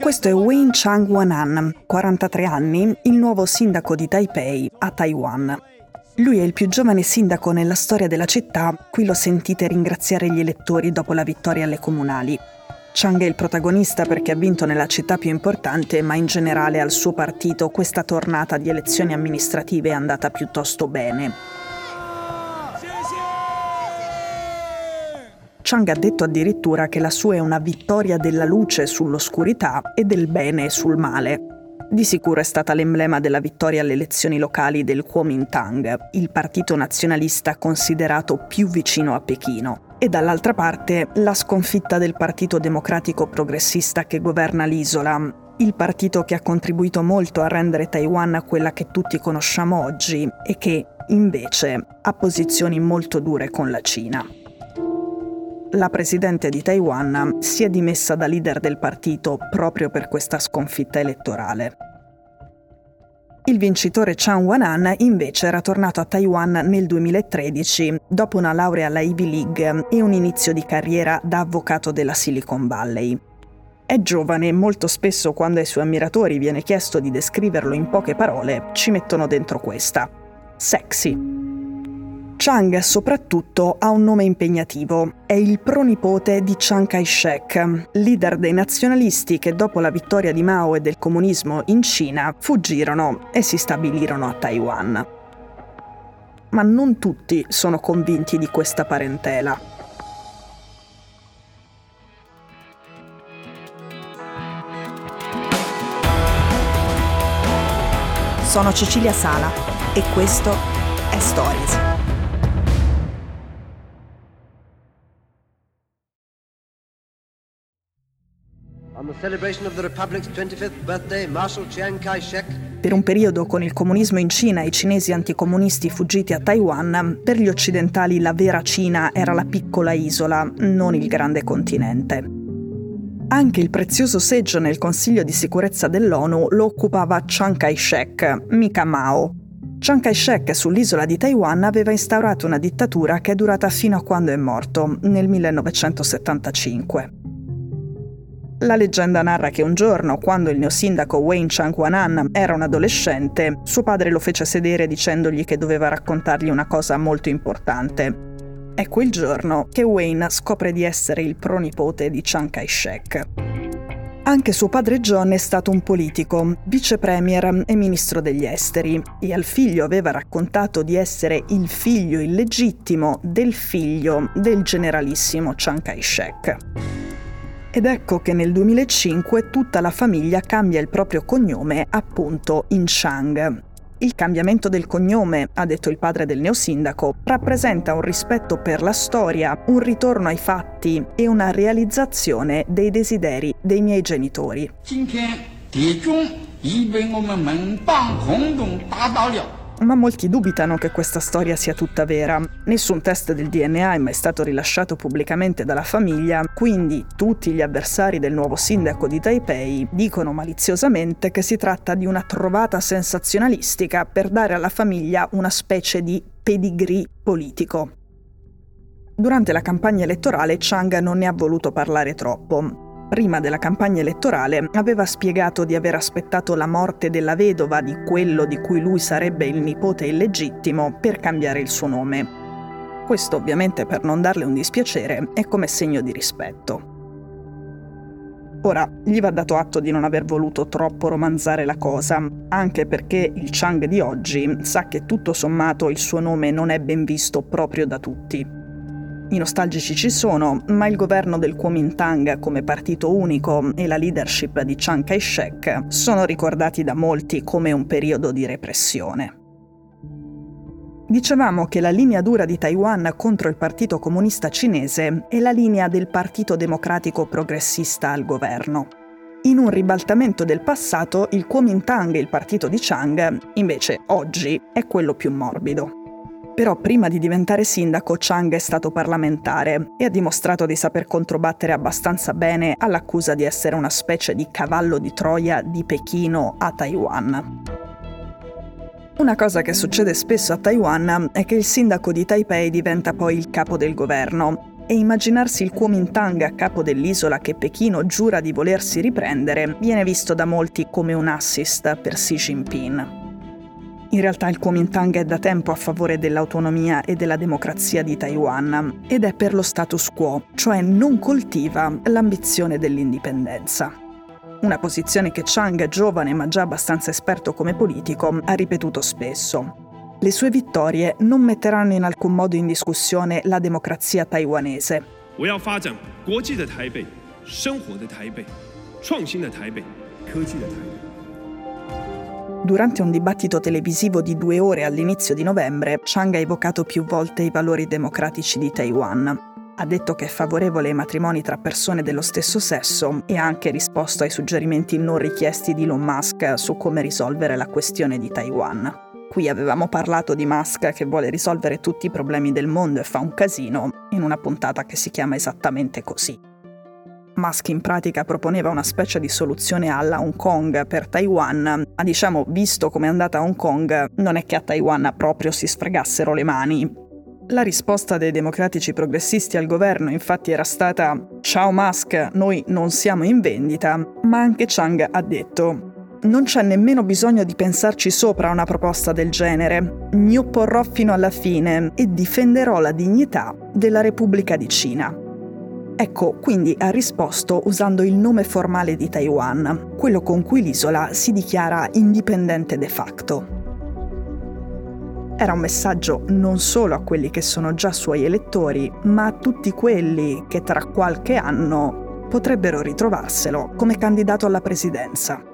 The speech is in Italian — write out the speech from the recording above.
Questo è Wayne Chang Wanan, 43 anni, il nuovo sindaco di Taipei a Taiwan. Lui è il più giovane sindaco nella storia della città, qui lo sentite ringraziare gli elettori dopo la vittoria alle comunali. Chang è il protagonista perché ha vinto nella città più importante, ma in generale al suo partito questa tornata di elezioni amministrative è andata piuttosto bene. Chang ha detto addirittura che la sua è una vittoria della luce sull'oscurità e del bene sul male. Di sicuro è stata l'emblema della vittoria alle elezioni locali del Kuomintang, il partito nazionalista considerato più vicino a Pechino e dall'altra parte la sconfitta del Partito Democratico Progressista che governa l'isola, il partito che ha contribuito molto a rendere Taiwan quella che tutti conosciamo oggi e che, invece, ha posizioni molto dure con la Cina. La presidente di Taiwan si è dimessa da leader del partito proprio per questa sconfitta elettorale. Il vincitore Chan Wanan invece era tornato a Taiwan nel 2013 dopo una laurea alla Ivy League e un inizio di carriera da avvocato della Silicon Valley. È giovane e molto spesso quando ai suoi ammiratori viene chiesto di descriverlo in poche parole, ci mettono dentro questa. Sexy. Chang soprattutto ha un nome impegnativo. È il pronipote di Chiang Kai-shek, leader dei nazionalisti che dopo la vittoria di Mao e del comunismo in Cina fuggirono e si stabilirono a Taiwan. Ma non tutti sono convinti di questa parentela. Sono Cecilia Sala e questo è Stories. Per un periodo con il comunismo in Cina e i cinesi anticomunisti fuggiti a Taiwan, per gli occidentali la vera Cina era la piccola isola, non il grande continente. Anche il prezioso seggio nel Consiglio di sicurezza dell'ONU lo occupava Chiang Kai-shek, mica Mao. Chiang Kai-shek sull'isola di Taiwan aveva instaurato una dittatura che è durata fino a quando è morto, nel 1975. La leggenda narra che un giorno, quando il neosindaco Wayne Chang-Wanan era un adolescente, suo padre lo fece sedere dicendogli che doveva raccontargli una cosa molto importante. È quel giorno che Wayne scopre di essere il pronipote di Chiang Kai-shek. Anche suo padre John è stato un politico, vice premier e ministro degli esteri, e al figlio aveva raccontato di essere il figlio illegittimo del figlio del generalissimo Chiang Kai-shek. Ed ecco che nel 2005 tutta la famiglia cambia il proprio cognome appunto in Chang. Il cambiamento del cognome, ha detto il padre del neosindaco, rappresenta un rispetto per la storia, un ritorno ai fatti e una realizzazione dei desideri dei miei genitori. 今天碟中已被我们门棒轰动打倒了。 Ma molti dubitano che questa storia sia tutta vera. Nessun test del DNA è mai stato rilasciato pubblicamente dalla famiglia, quindi tutti gli avversari del nuovo sindaco di Taipei dicono maliziosamente che si tratta di una trovata sensazionalistica per dare alla famiglia una specie di pedigree politico. Durante la campagna elettorale Chang non ne ha voluto parlare troppo prima della campagna elettorale, aveva spiegato di aver aspettato la morte della vedova di quello di cui lui sarebbe il nipote illegittimo per cambiare il suo nome. Questo ovviamente per non darle un dispiacere e come segno di rispetto. Ora, gli va dato atto di non aver voluto troppo romanzare la cosa, anche perché il Chang di oggi sa che tutto sommato il suo nome non è ben visto proprio da tutti. I nostalgici ci sono, ma il governo del Kuomintang come partito unico e la leadership di Chiang Kai-shek sono ricordati da molti come un periodo di repressione. Dicevamo che la linea dura di Taiwan contro il Partito Comunista Cinese è la linea del Partito Democratico Progressista al governo. In un ribaltamento del passato, il Kuomintang, il partito di Chang, invece oggi è quello più morbido. Però prima di diventare sindaco Chang è stato parlamentare e ha dimostrato di saper controbattere abbastanza bene all'accusa di essere una specie di cavallo di Troia di Pechino a Taiwan. Una cosa che succede spesso a Taiwan è che il sindaco di Taipei diventa poi il capo del governo. e immaginarsi il Kuomintang a capo dell'isola che Pechino giura di volersi riprendere viene visto da molti come un assist per Xi Jinping. In realtà il Kuomintang è da tempo a favore dell'autonomia e della democrazia di Taiwan ed è per lo status quo, cioè non coltiva l'ambizione dell'indipendenza. Una posizione che Chang, giovane ma già abbastanza esperto come politico, ha ripetuto spesso. Le sue vittorie non metteranno in alcun modo in discussione la democrazia taiwanese. Durante un dibattito televisivo di due ore all'inizio di novembre, Chang ha evocato più volte i valori democratici di Taiwan. Ha detto che è favorevole ai matrimoni tra persone dello stesso sesso e ha anche risposto ai suggerimenti non richiesti di Elon Musk su come risolvere la questione di Taiwan. Qui avevamo parlato di Musk che vuole risolvere tutti i problemi del mondo e fa un casino, in una puntata che si chiama esattamente così. Musk in pratica proponeva una specie di soluzione alla Hong Kong per Taiwan, ma diciamo, visto come è andata a Hong Kong, non è che a Taiwan proprio si sfregassero le mani. La risposta dei democratici progressisti al governo infatti era stata Ciao Musk, noi non siamo in vendita, ma anche Chang ha detto non c'è nemmeno bisogno di pensarci sopra una proposta del genere. Mi opporrò fino alla fine e difenderò la dignità della Repubblica di Cina. Ecco, quindi ha risposto usando il nome formale di Taiwan, quello con cui l'isola si dichiara indipendente de facto. Era un messaggio non solo a quelli che sono già suoi elettori, ma a tutti quelli che tra qualche anno potrebbero ritrovarselo come candidato alla presidenza.